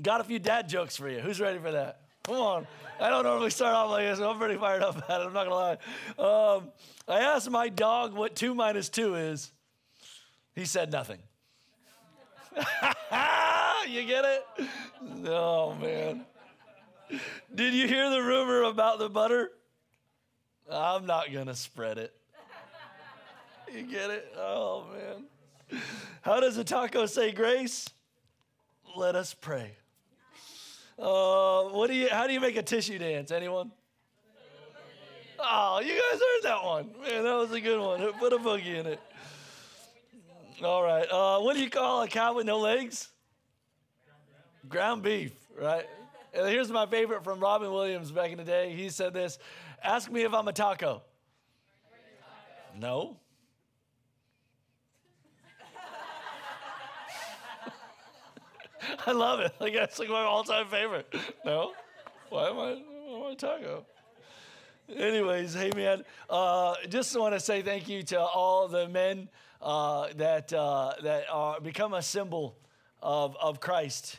Got a few dad jokes for you. Who's ready for that? Come on. I don't normally start off like this, I'm pretty fired up about it. I'm not going to lie. Um, I asked my dog what two minus two is. He said nothing. you get it? Oh, man. Did you hear the rumor about the butter? I'm not going to spread it. You get it? Oh, man. How does a taco say grace? Let us pray. Uh, what do you? How do you make a tissue dance? Anyone? Oh, you guys heard that one. Man, that was a good one. Put a boogie in it. All right. Uh, what do you call a cow with no legs? Ground beef, right? And here's my favorite from Robin Williams back in the day. He said this Ask me if I'm a taco. No. I love it. Like that's like my all-time favorite. No, why am I? Why am I taco? Anyways, hey man, uh, just want to say thank you to all the men uh, that uh, that are become a symbol of of Christ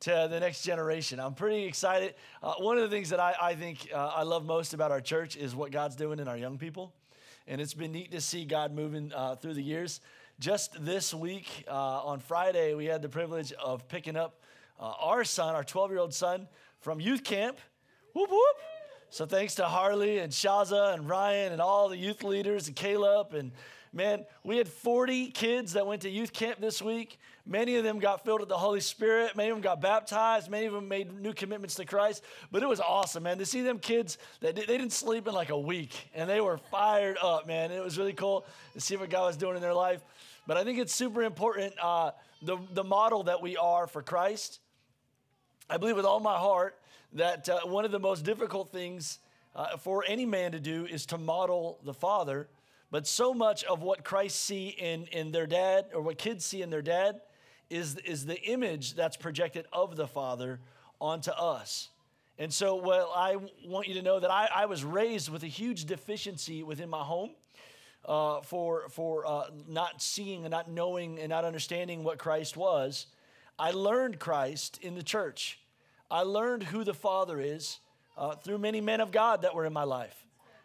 to the next generation. I'm pretty excited. Uh, one of the things that I, I think uh, I love most about our church is what God's doing in our young people, and it's been neat to see God moving uh, through the years. Just this week, uh, on Friday, we had the privilege of picking up uh, our son, our 12 year old son, from youth camp. Whoop, whoop. So thanks to Harley and Shaza and Ryan and all the youth leaders and Caleb. And man, we had 40 kids that went to youth camp this week. Many of them got filled with the Holy Spirit. Many of them got baptized. Many of them made new commitments to Christ. But it was awesome, man, to see them kids that they didn't sleep in like a week and they were fired up, man. It was really cool to see what God was doing in their life. But I think it's super important uh, the, the model that we are for Christ. I believe with all my heart that uh, one of the most difficult things uh, for any man to do is to model the Father. But so much of what Christ see in, in their dad, or what kids see in their dad, is, is the image that's projected of the Father onto us. And so, well, I want you to know that I, I was raised with a huge deficiency within my home uh, for, for uh, not seeing and not knowing and not understanding what Christ was. I learned Christ in the church. I learned who the Father is uh, through many men of God that were in my life.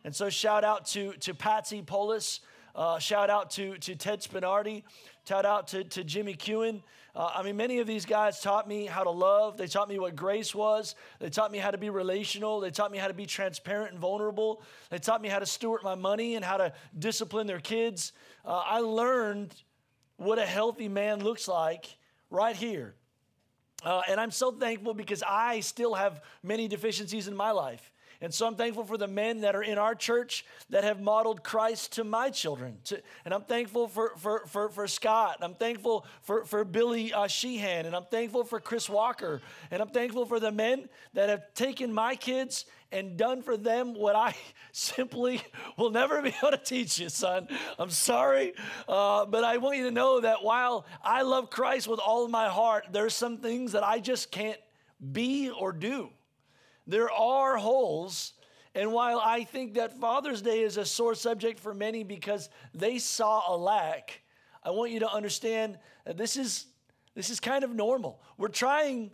And so, shout out to, to Patsy Polis, uh, shout out to, to Ted Spinardi, shout out to, to Jimmy Kewen. Uh, I mean, many of these guys taught me how to love. They taught me what grace was. They taught me how to be relational. They taught me how to be transparent and vulnerable. They taught me how to steward my money and how to discipline their kids. Uh, I learned what a healthy man looks like right here. Uh, and I'm so thankful because I still have many deficiencies in my life. And so I'm thankful for the men that are in our church that have modeled Christ to my children. To, and I'm thankful for, for, for, for, Scott. I'm thankful for, for Billy uh, Sheehan. And I'm thankful for Chris Walker. And I'm thankful for the men that have taken my kids and done for them what I simply will never be able to teach you, son. I'm sorry. Uh, but I want you to know that while I love Christ with all of my heart, there's some things that I just can't be or do. There are holes. And while I think that Father's Day is a sore subject for many because they saw a lack, I want you to understand that this is, this is kind of normal. We're trying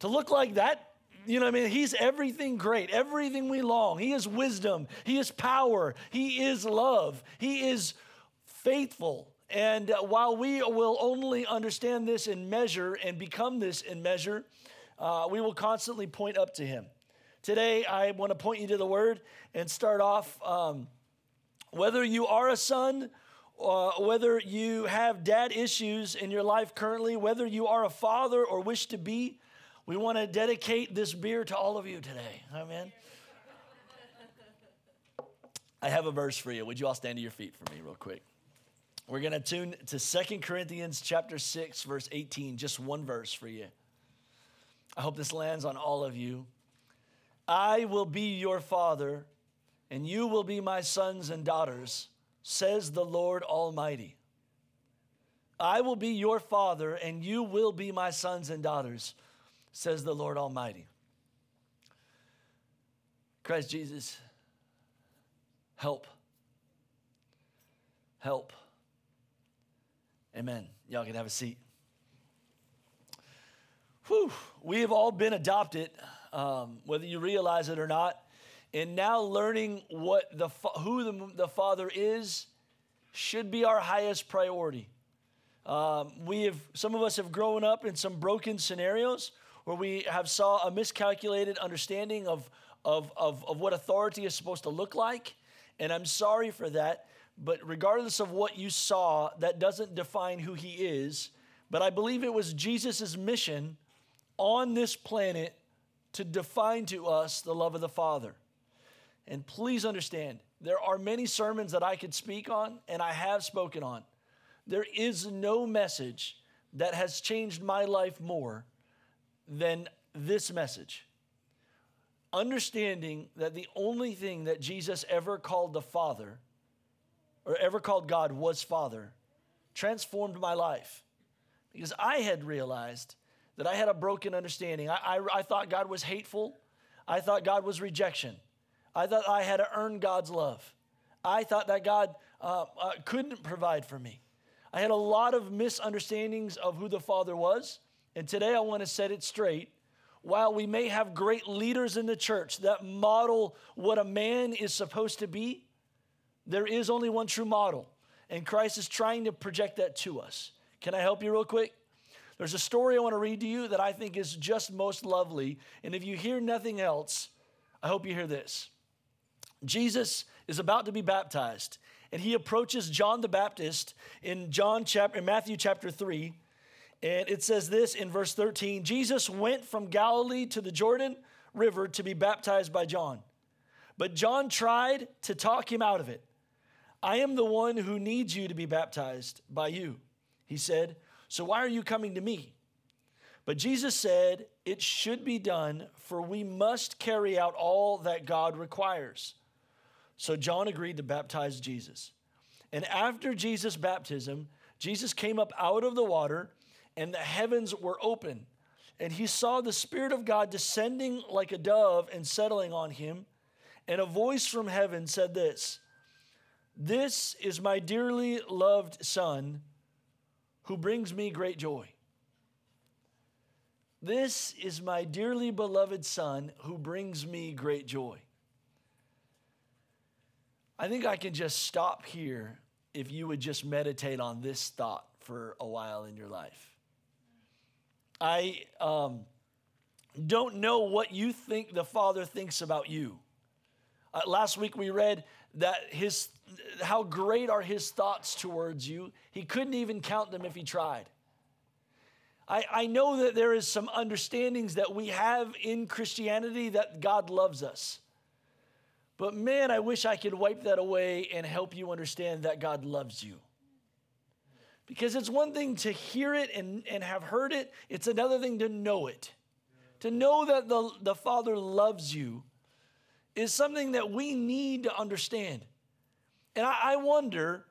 to look like that. You know what I mean? He's everything great, everything we long. He is wisdom, He is power, He is love, He is faithful. And uh, while we will only understand this in measure and become this in measure, uh, we will constantly point up to him. Today, I want to point you to the word and start off um, whether you are a son, uh, whether you have dad issues in your life currently, whether you are a father or wish to be, we want to dedicate this beer to all of you today. Amen. I have a verse for you. Would you all stand to your feet for me, real quick? We're going to tune to Second Corinthians chapter 6, verse 18, just one verse for you. I hope this lands on all of you. I will be your father, and you will be my sons and daughters, says the Lord Almighty. I will be your father, and you will be my sons and daughters, says the Lord Almighty. Christ Jesus, help. Help. Amen. Y'all can have a seat. Whew. we have all been adopted, um, whether you realize it or not. And now learning what the who the, the Father is should be our highest priority. Um, we have some of us have grown up in some broken scenarios where we have saw a miscalculated understanding of, of, of, of what authority is supposed to look like. And I'm sorry for that. But regardless of what you saw, that doesn't define who he is. But I believe it was Jesus' mission on this planet to define to us the love of the Father. And please understand, there are many sermons that I could speak on, and I have spoken on. There is no message that has changed my life more than this message. Understanding that the only thing that Jesus ever called the Father or ever called God was Father transformed my life because I had realized that I had a broken understanding. I, I, I, thought God was hateful, I thought God was rejection, I thought I had to earn God's love, I thought that God uh, uh, couldn't provide for me. I had a lot of misunderstandings of who the Father was, and today I want to set it straight. While we may have great leaders in the church that model what a man is supposed to be, there is only one true model, and Christ is trying to project that to us. Can I help you real quick? There's a story I want to read to you that I think is just most lovely. And if you hear nothing else, I hope you hear this. Jesus is about to be baptized, and he approaches John the Baptist in John chapter in Matthew chapter 3. And it says this in verse 13 Jesus went from Galilee to the Jordan River to be baptized by John. But John tried to talk him out of it. I am the one who needs you to be baptized by you, he said. So why are you coming to me? But Jesus said, It should be done, for we must carry out all that God requires. So John agreed to baptize Jesus. And after Jesus' baptism, Jesus came up out of the water, and the heavens were open. And he saw the Spirit of God descending like a dove and settling on him. And a voice from heaven said this this is my dearly loved Son who brings me great joy. This is my dearly beloved Son who brings me great joy. I think I can just stop here if you would just meditate on this thought for a while in your life. I um, don't know what you think the Father thinks about you. Uh, last week we read that his how great are his thoughts towards you. He couldn't even count them if he tried. I, I know that there is some understandings that we have in Christianity that God loves us. But man, I wish I could wipe that away and help you understand that God loves you. Because it's one thing to hear it and, and have heard it, it's another thing to know it. To know that the, the Father loves you is something that we need to understand. And I, I wonder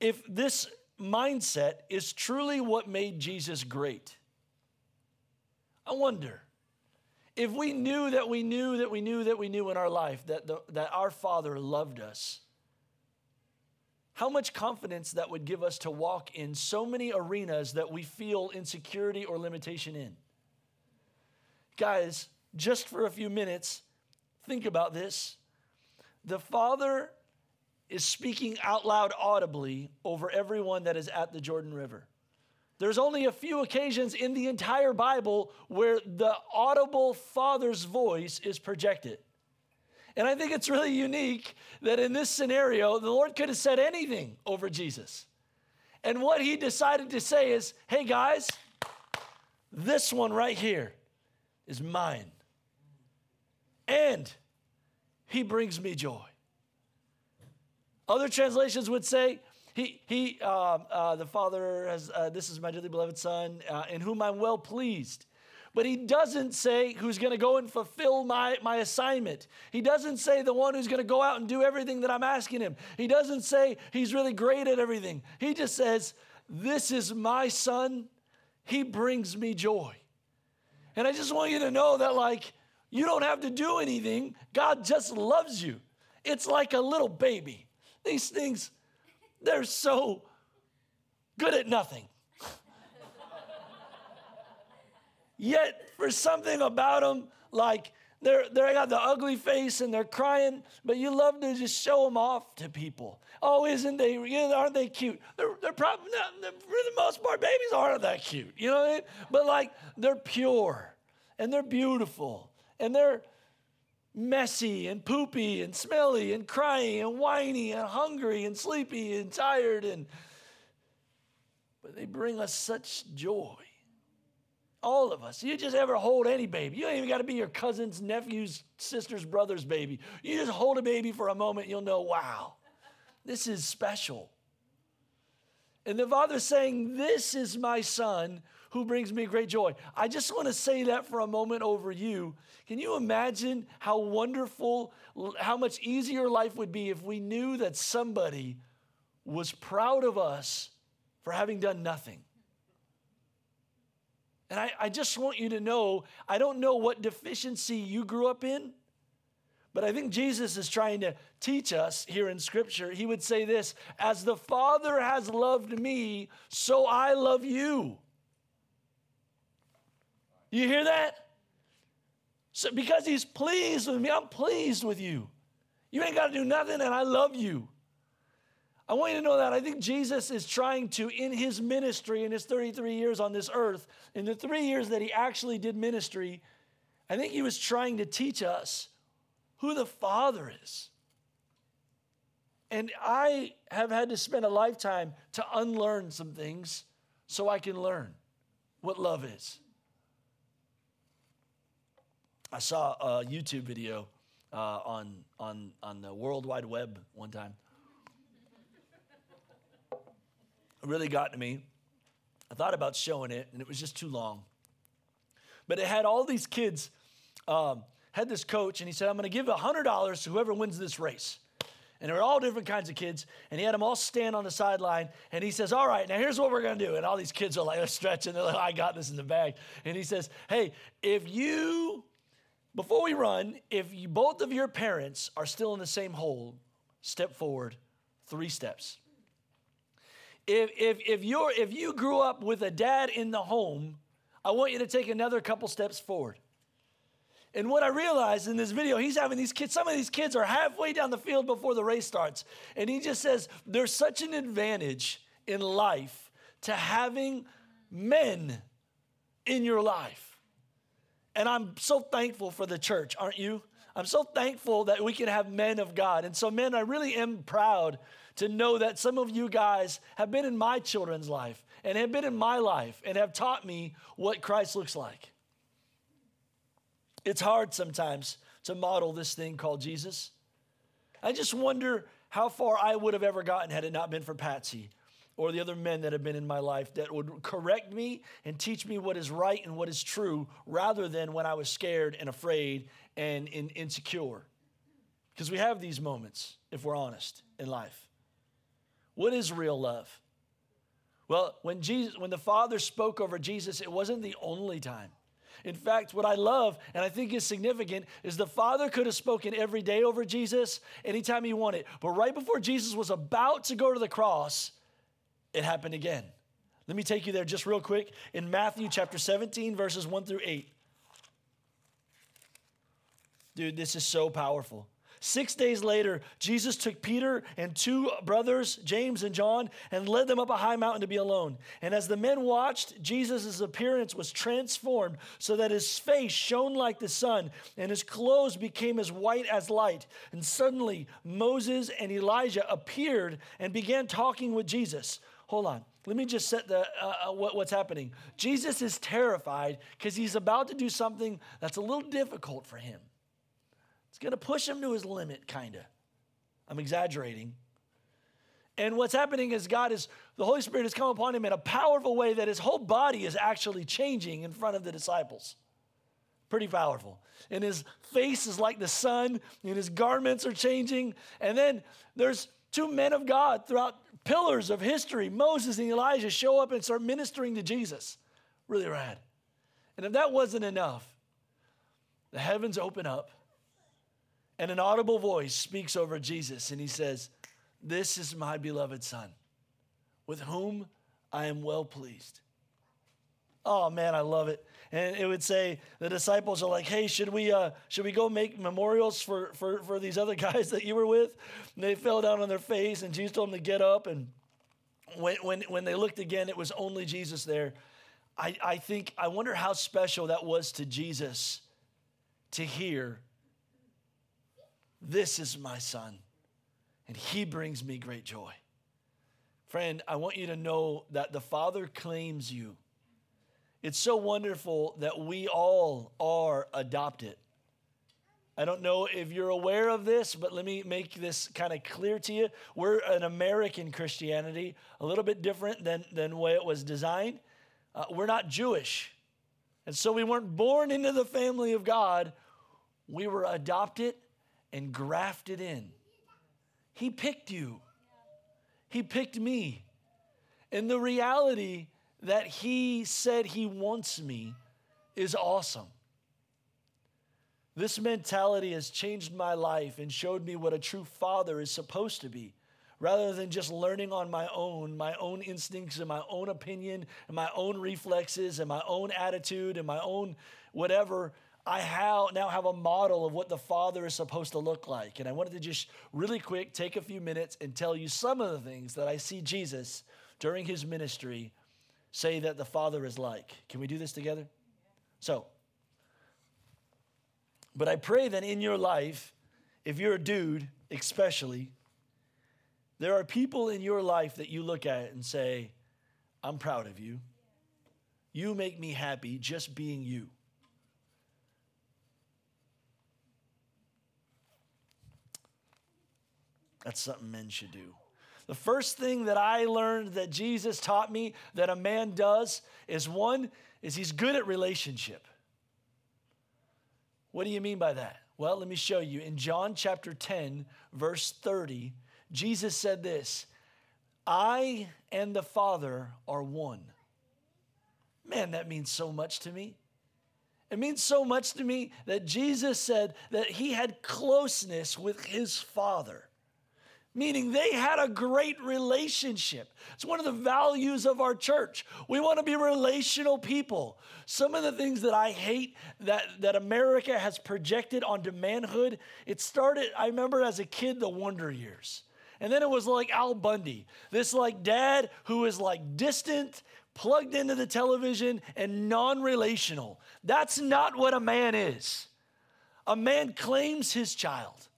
if this mindset is truly what made Jesus great. I wonder if we knew that we knew that we knew that we knew in our life that, the, that our Father loved us, how much confidence that would give us to walk in so many arenas that we feel insecurity or limitation in. Guys, just for a few minutes, think about this. The Father is speaking out loud audibly over everyone that is at the Jordan River. There's only a few occasions in the entire Bible where the audible Father's voice is projected. And I think it's really unique that in this scenario, the Lord could have said anything over Jesus. And what he decided to say is, hey guys, this one right here is mine. And he brings me joy. Other translations would say, he, he uh, uh, the Father has, uh, this is my dearly beloved Son, uh, in whom I'm well pleased. But he doesn't say who's going to go and fulfill my, my assignment. He doesn't say the one who's going to go out and do everything that I'm asking him. He doesn't say he's really great at everything. He just says, This is my son. He brings me joy. And I just want you to know that, like, you don't have to do anything. God just loves you. It's like a little baby. These things, they're so good at nothing. Yet, for something about them, like they're, they got the ugly face and they're crying, but you love to just show them off to people. Oh, isn't they, aren't they cute? They're, they're probably not, for the most part, babies aren't that cute, you know what I mean? But like, they're pure and they're beautiful and they're messy and poopy and smelly and crying and whiny and hungry and sleepy and tired and but they bring us such joy all of us. You just ever hold any baby. You don't even got to be your cousin's, nephew's, sister's, brother's baby. You just hold a baby for a moment, you'll know, wow, this is special. And the Father's saying, This is my son who brings me great joy. I just want to say that for a moment over you. Can you imagine how wonderful, how much easier life would be if we knew that somebody was proud of us for having done nothing? And I, I just want you to know I don't know what deficiency you grew up in, but I think Jesus is trying to teach us here in Scripture. He would say this As the Father has loved me, so I love you. You hear that? So because he's pleased with me, I'm pleased with you. You ain't got to do nothing, and I love you. I want you to know that. I think Jesus is trying to, in his ministry, in his 33 years on this earth, in the three years that he actually did ministry, I think he was trying to teach us who the Father is. And I have had to spend a lifetime to unlearn some things so I can learn what love is. I saw a YouTube video uh, on, on, on the World Wide Web one time really got to me. I thought about showing it, and it was just too long. But it had all these kids, um, had this coach, and he said, I'm going to give $100 to whoever wins this race. And there were all different kinds of kids, and he had them all stand on the sideline, and he says, All right, now here's what we're going to do. And all these kids are like, they're stretching, they're like, I got this in the bag. And he says, Hey, if you, before we run, if you, both of your parents are still in the same hole, step forward three steps if, if, if, you're, if you grew up with a dad in the home, I want you to take another couple steps forward. And what I realized in this video, he's having these kids, some of these kids are halfway down the field before the race starts. And he just says, there's such an advantage in life to having men in your life. And I'm so thankful for the church, aren't you? I'm so thankful that we can have men of God. And so, men, I really am proud to know that some of you guys have been in my children's life and have been in my life and have taught me what Christ looks like. It's hard sometimes to model this thing called Jesus. I just wonder how far I would have ever gotten had it not been for Patsy or the other men that have been in my life that would correct me and teach me what is right and what is true rather than when I was scared and afraid and insecure. Because we have these moments, if we're honest, in life. What is real love? Well, when Jesus, when the Father spoke over Jesus, it wasn't the only time. In fact, what I love and I think is significant is the Father could have spoken every day over Jesus anytime he wanted. But right before Jesus was about to go to the cross, it happened again. Let me take you there just real quick in Matthew chapter 17, verses 1 through 8. Dude, this is so powerful. Six days later, Jesus took Peter and two brothers, James and John, and led them up a high mountain to be alone. And as the men watched, Jesus' appearance was transformed so that his face shone like the sun and his clothes became as white as light. And suddenly, Moses and Elijah appeared and began talking with Jesus. Hold on. Let me just set the uh, uh what, what's happening. Jesus is terrified because he's about to do something that's a little difficult for him. It's going to push him to his limit, kind of. I'm exaggerating. And what's happening is God is, the Holy Spirit has come upon him in a powerful way that his whole body is actually changing in front of the disciples. Pretty powerful. And his face is like the sun, and his garments are changing. And then there's two men of God throughout pillars of history, Moses and Elijah, show up and start ministering to Jesus. Really rad. And if that wasn't enough, the heavens open up and an audible voice speaks over Jesus, and he says, This is my beloved Son, with whom I am well pleased. Oh man, I love it. And it would say the disciples are like, "Hey, should we uh, should we go make memorials for, for for these other guys that you were with?" And they fell down on their face, and Jesus told them to get up. And when when when they looked again, it was only Jesus there. I I think I wonder how special that was to Jesus to hear. This is my son, and he brings me great joy. Friend, I want you to know that the Father claims you. It's so wonderful that we all are adopted. I don't know if you're aware of this, but let me make this kind of clear to you. We're an American Christianity, a little bit different than, than the way it was designed. Uh, we're not Jewish. And so we weren't born into the family of God. We were adopted and grafted in. He picked you, He picked me. And the reality that He said He wants me is awesome. This mentality has changed my life and showed me what a true father is supposed to be. Rather than just learning on my own, my own instincts and my own opinion and my own reflexes and my own attitude and my own whatever, I now have a model of what the Father is supposed to look like. And I wanted to just really quick take a few minutes and tell you some of the things that I see Jesus during his ministry say that the Father is like. Can we do this together? So, but I pray that in your life, if you're a dude, especially, there are people in your life that you look at and say, I'm proud of you. You make me happy just being you. That's something men should do. The first thing that I learned that Jesus taught me that a man does is one is he's good at relationship. What do you mean by that? Well, let me show you. In John chapter 10, verse 30, Jesus said this I and the Father are one. Man, that means so much to me. It means so much to me that Jesus said that he had closeness with his Father meaning they had a great relationship. It's one of the values of our church. We want to be relational people. Some of the things that I hate that, that America has projected onto manhood, it started, I remember as a kid, the Wonder Years. And then it was like Al Bundy, this like dad who is like distant, plugged into the television, and non relational. That's not what a man is. A man claims his child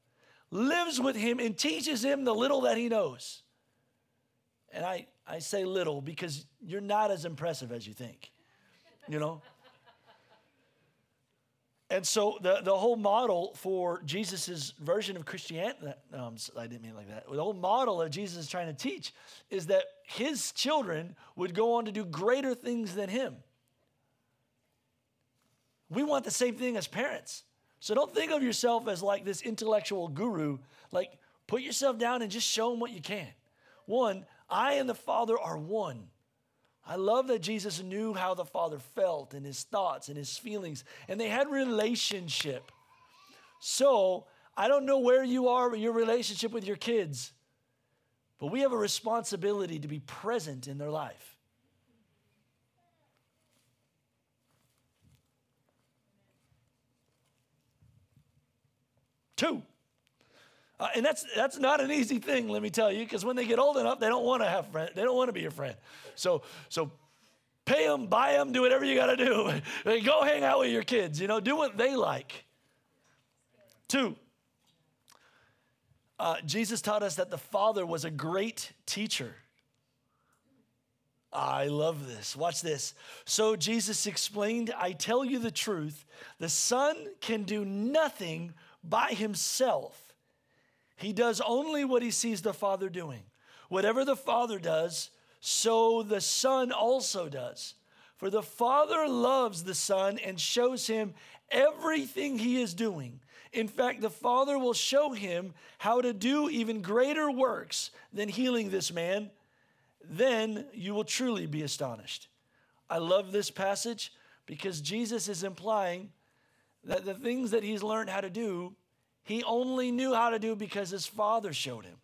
lives with him and teaches him the little that he knows. And I, I say little because you're not as impressive as you think, you know? And so the, the whole model for Jesus' version of Christianity, um, I didn't mean like that. The whole model of Jesus is trying to teach is that his children would go on to do greater things than him. We want the same thing as parents. So don't think of yourself as like this intellectual guru. Like, put yourself down and just show them what you can. One, I and the Father are one. I love that Jesus knew how the Father felt and his thoughts and his feelings, and they had relationship. So, I don't know where you are with your relationship with your kids, but we have a responsibility to be present in their life. Two. Uh, and that's that's not an easy thing, let me tell you, because when they get old enough, they don't want to have friends. They don't want to be your friend. So so pay them, buy them, do whatever you got to do. Go hang out with your kids. You know, do what they like. Two. Uh, Jesus taught us that the Father was a great teacher. I love this. Watch this. So Jesus explained, I tell you the truth, the Son can do nothing by himself. He does only what he sees the Father doing. Whatever the Father does, so the Son also does. For the Father loves the Son and shows him everything he is doing. In fact, the Father will show him how to do even greater works than healing this man. Then you will truly be astonished. I love this passage because Jesus is implying that the things that he's learned how to do, he only knew how to do because his father showed him.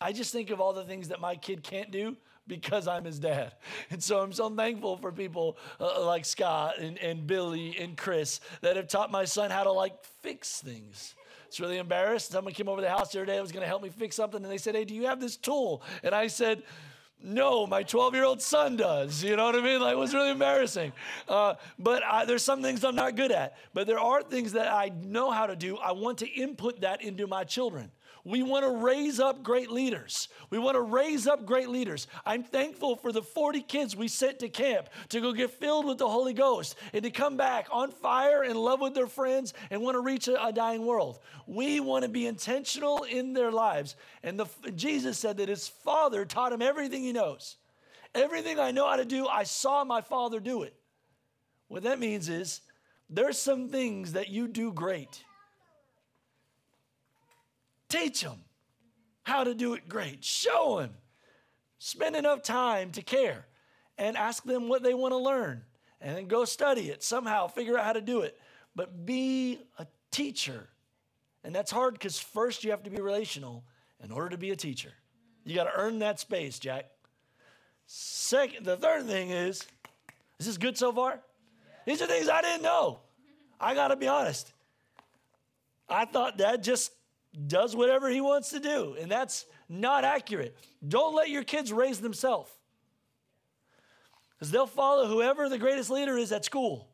I just think of all the things that my kid can't do because I'm his dad. And so I'm so thankful for people uh, like Scott and, and Billy and Chris that have taught my son how to like fix things. It's really embarrassed. Someone came over the house the other day, was going to help me fix something, and they said, Hey, do you have this tool? And I said, no, my 12 year old son does. You know what I mean? Like, it was really embarrassing. Uh, but I, there's some things I'm not good at. But there are things that I know how to do. I want to input that into my children. We want to raise up great leaders. We want to raise up great leaders. I'm thankful for the 40 kids we sent to camp to go get filled with the Holy Ghost and to come back on fire in love with their friends and want to reach a, a dying world. We want to be intentional in their lives. And the, Jesus said that his father taught him everything he knows. Everything I know how to do, I saw my father do it. What that means is there's some things that you do great Teach them how to do it great. Show them. Spend enough time to care and ask them what they want to learn and then go study it somehow, figure out how to do it. But be a teacher. And that's hard because first you have to be relational in order to be a teacher. You got to earn that space, Jack. Second, the third thing is, is this good so far? These are things I didn't know. I got to be honest. I thought that just does whatever he wants to do. And that's not accurate. Don't let your kids raise themselves. Because they'll follow whoever the greatest leader is at school.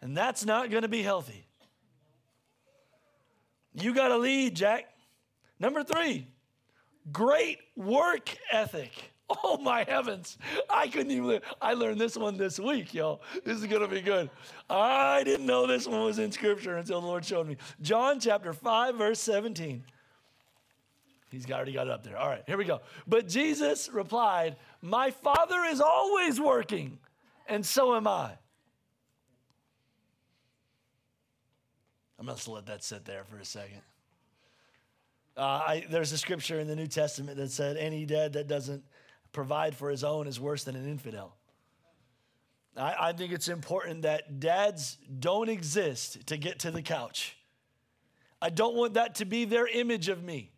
And that's not going to be healthy. You got to lead, Jack. Number three, great work ethic. Oh my heavens. I couldn't even, I learned this one this week, y'all. This is to be good. I didn't know this one was in scripture until the Lord showed me. John chapter 5, verse 17. He's already got it up there. All right, here we go. But Jesus replied, My Father is always working, and so am I. I'm going to let that sit there for a second. Uh, I, there's a scripture in the New Testament that said, Any dad that doesn't provide for his own is worse than an infidel. I, I think it's important that dads don't exist to get to the couch. I don't want that to be their image of me.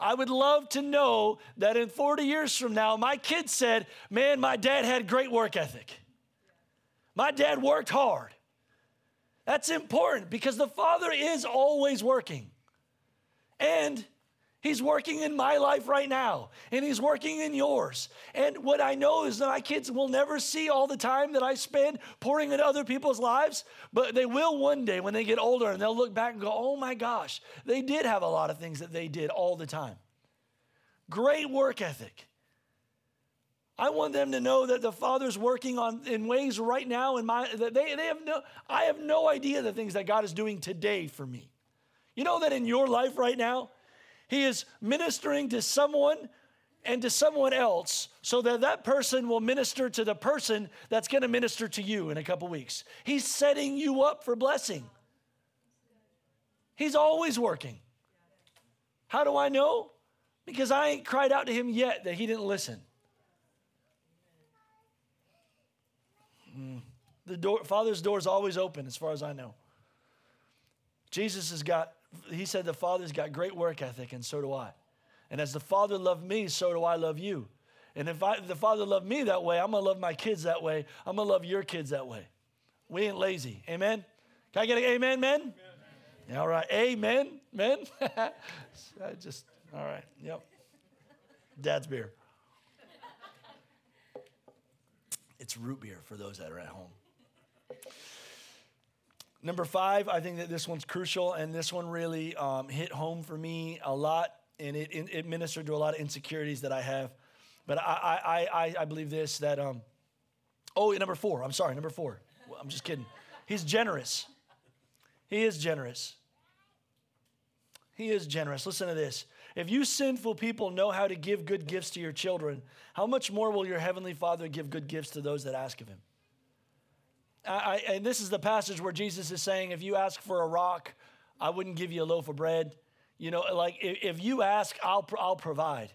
I would love to know that in 40 years from now, my kids said, Man, my dad had great work ethic. My dad worked hard. That's important because the father is always working. And He's working in my life right now, and He's working in yours. And what I know is that my kids will never see all the time that I spend pouring into other people's lives, but they will one day when they get older and they'll look back and go, oh my gosh, they did have a lot of things that they did all the time. Great work ethic. I want them to know that the Father's working on in ways right now in my that they, they have no I have no idea the things that God is doing today for me. You know that in your life right now, he is ministering to someone and to someone else so that that person will minister to the person that's going to minister to you in a couple weeks. He's setting you up for blessing. He's always working. How do I know? Because I ain't cried out to him yet that he didn't listen. Hmm. The door, Father's door is always open, as far as I know. Jesus has got he said the Father's got great work ethic, and so do I. And as the Father loved me, so do I love you. And if, I, if the Father loved me that way, I'm going to love my kids that way. I'm going to love your kids that way. We ain't lazy. Amen? Can I get an amen, men? Amen. Yeah, all right. Amen, men? I just, all right. Yep. Dad's beer. It's root beer for those that are at home. Number five, I think that this one's crucial, and this one really um, hit home for me a lot, and it, it, it, ministered to a lot of insecurities that I have. But I, I, I, I believe this that, um, oh, number four, I'm sorry, number four. I'm just kidding. He's generous. He is generous. He is generous. Listen to this. If you sinful people know how to give good gifts to your children, how much more will your heavenly Father give good gifts to those that ask of him? I, and this is the passage where Jesus is saying, if you ask for a rock, I wouldn't give you a loaf of bread. You know, like if, if you ask, I'll, I'll provide.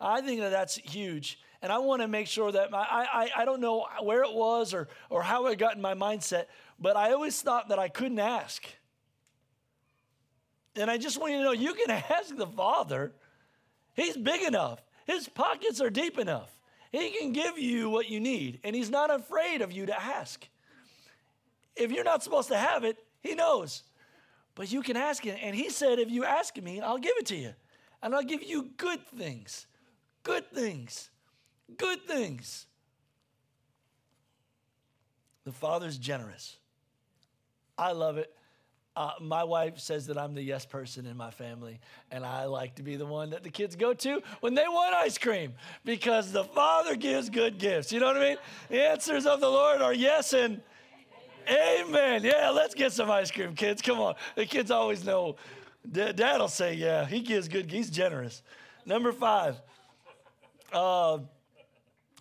I think that that's huge. And I want to make sure that my, I, I, I don't know where it was or, or how it got in my mindset, but I always thought that I couldn't ask. And I just want you to know you can ask the Father. He's big enough, His pockets are deep enough. He can give you what you need, and He's not afraid of you to ask. If you're not supposed to have it, He knows. But you can ask Him. And He said, If you ask me, I'll give it to you. And I'll give you good things. Good things. Good things. The Father's generous. I love it. Uh, my wife says that I'm the yes person in my family, and I like to be the one that the kids go to when they want ice cream because the Father gives good gifts. You know what I mean? The answers of the Lord are yes and amen. Yeah, let's get some ice cream, kids. Come on. The kids always know. Dad will say, yeah, he gives good, he's generous. Number five, uh,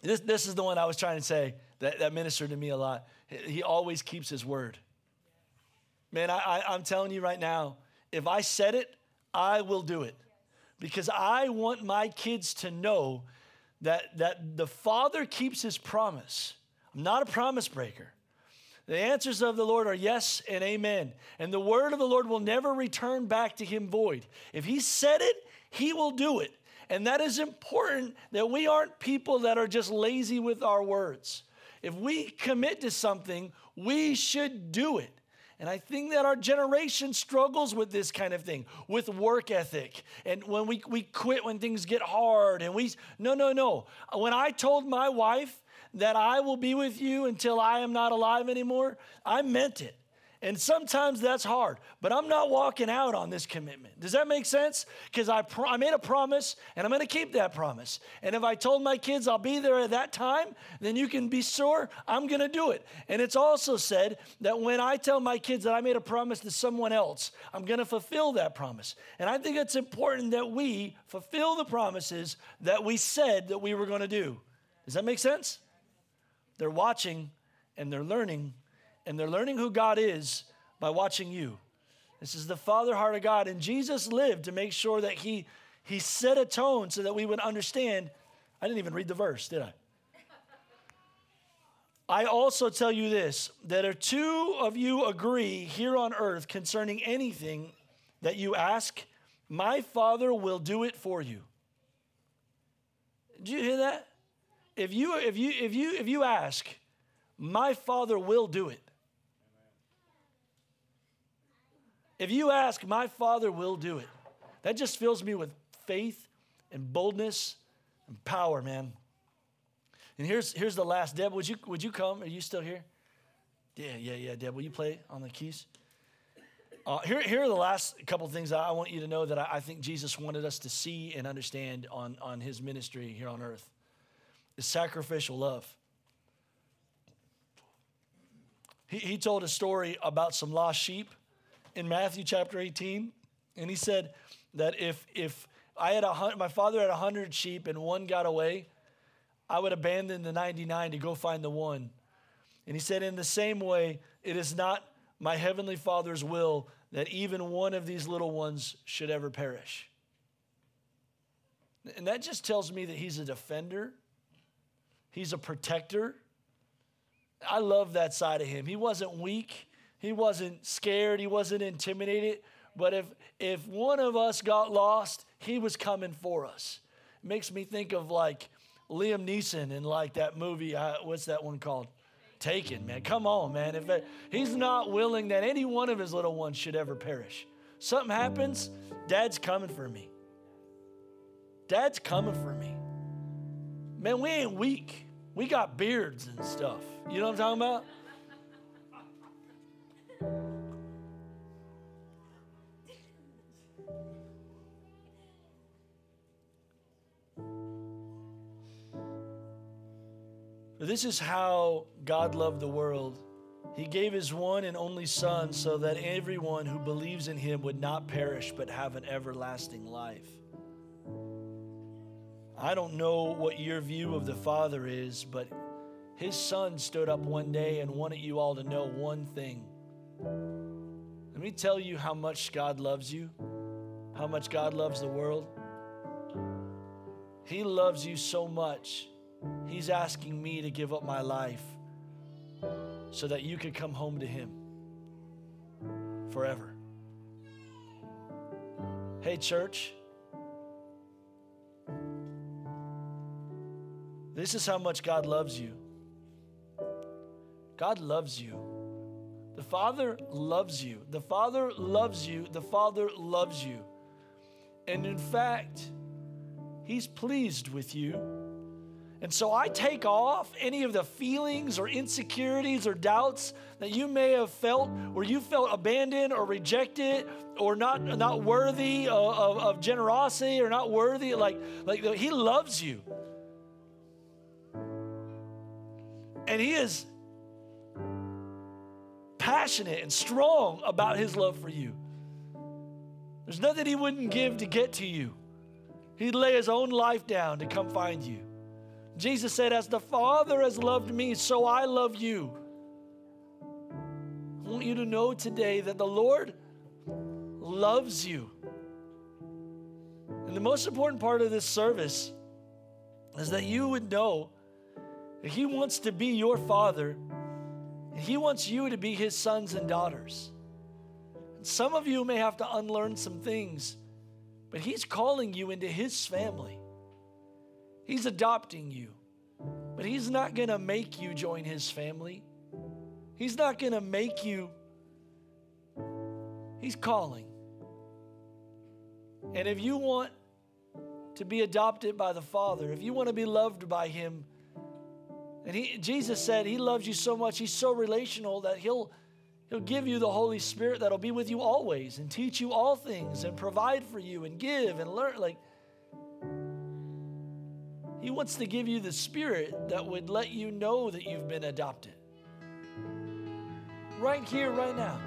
this, this is the one I was trying to say that, that ministered to me a lot. He always keeps his word. Man, I, I, am telling you right now, if I said it, I will do it. Because I want my kids to know that, that the Father keeps his promise. I'm not a promise breaker. The answers of the Lord are yes and amen. And the word of the Lord will never return back to him void. If he said it, he will do it. And that is important that we aren't people that are just lazy with our words. If we commit to something, we should do it. And I think that our generation struggles with this kind of thing, with work ethic. And when we, we quit when things get hard, and we, no, no, no. When I told my wife that I will be with you until I am not alive anymore, I meant it. And sometimes that's hard, but I'm not walking out on this commitment. Does that make sense? Because I, pro- I made a promise and I'm going to keep that promise. And if I told my kids I'll be there at that time, then you can be sure I'm going to do it. And it's also said that when I tell my kids that I made a promise to someone else, I'm going to fulfill that promise. And I think it's important that we fulfill the promises that we said that we were going to do. Does that make sense? They're watching and they're learning and they're learning who God is by watching you. This is the father heart of God. And Jesus lived to make sure that he, he set a tone so that we would understand. I didn't even read the verse, did I? I also tell you this that if two of you agree here on earth concerning anything that you ask, my Father will do it for you. Did you hear that? If you if you if you if you ask, my Father will do it. If you ask, my Father will do it. That just fills me with faith and boldness and power, man. And here's, here's the last. Deb, would you, would you come? Are you still here? Yeah, yeah, yeah. Deb, will you play on the keys? Uh, here, here are the last couple things I want you to know that I, I think Jesus wanted us to see and understand on, on his ministry here on earth is sacrificial love. He, he told a story about some lost sheep in Matthew chapter 18, and he said that if if I had a my father had a hundred sheep and one got away, I would abandon the 99 to go find the one. And he said, in the same way, it is not my heavenly Father's will that even one of these little ones should ever perish. And that just tells me that he's a defender, he's a protector. I love that side of him. He wasn't weak, he wasn't scared, he wasn't intimidated. But if, if one of us got lost, he was coming for us. It makes me think of like Liam Neeson in like that movie. Uh, what's that one called? Taken, man. Come on, man. If it, he's not willing that any one of his little ones should ever perish, something happens, dad's coming for me. Dad's coming for me. Man, we ain't weak. We got beards and stuff. You know what I'm talking about? This is how God loved the world. He gave his one and only Son so that everyone who believes in him would not perish but have an everlasting life. I don't know what your view of the Father is, but his Son stood up one day and wanted you all to know one thing. Let me tell you how much God loves you, how much God loves the world. He loves you so much He's asking me to give up my life so that you could come home to Him forever. Hey, church. This is how much God loves you. God loves you. The Father loves you. The Father loves you. The Father loves you. And in fact, He's pleased with you. And so I take off any of the feelings or insecurities or doubts that you may have felt, where you felt abandoned or rejected or not, not worthy of, of, of generosity or not worthy. Like, like He loves you. And He is passionate and strong about His love for you. There's nothing He wouldn't give to get to you. He'd lay His own life down to come find you. Jesus said, As the Father has loved me, so I love you. I want you to know today that the Lord loves you. And the most important part of this service is that you would know He wants to be your Father and He wants you to be His sons and daughters. Some of you may have to unlearn some things, but He's calling you into His family. He's adopting you, but He's not going to make you join His family. He's not going to make you, He's calling. And if you want to be adopted by the Father, if you want to be loved by Him, and he, Jesus said He loves you so much, He's so relational that He'll, he'll give you the Holy Spirit that'll be with you always and teach you all things and provide for you and give and learn. Like, He wants to give you the Spirit that would let you know that you've been adopted. Right here, right now.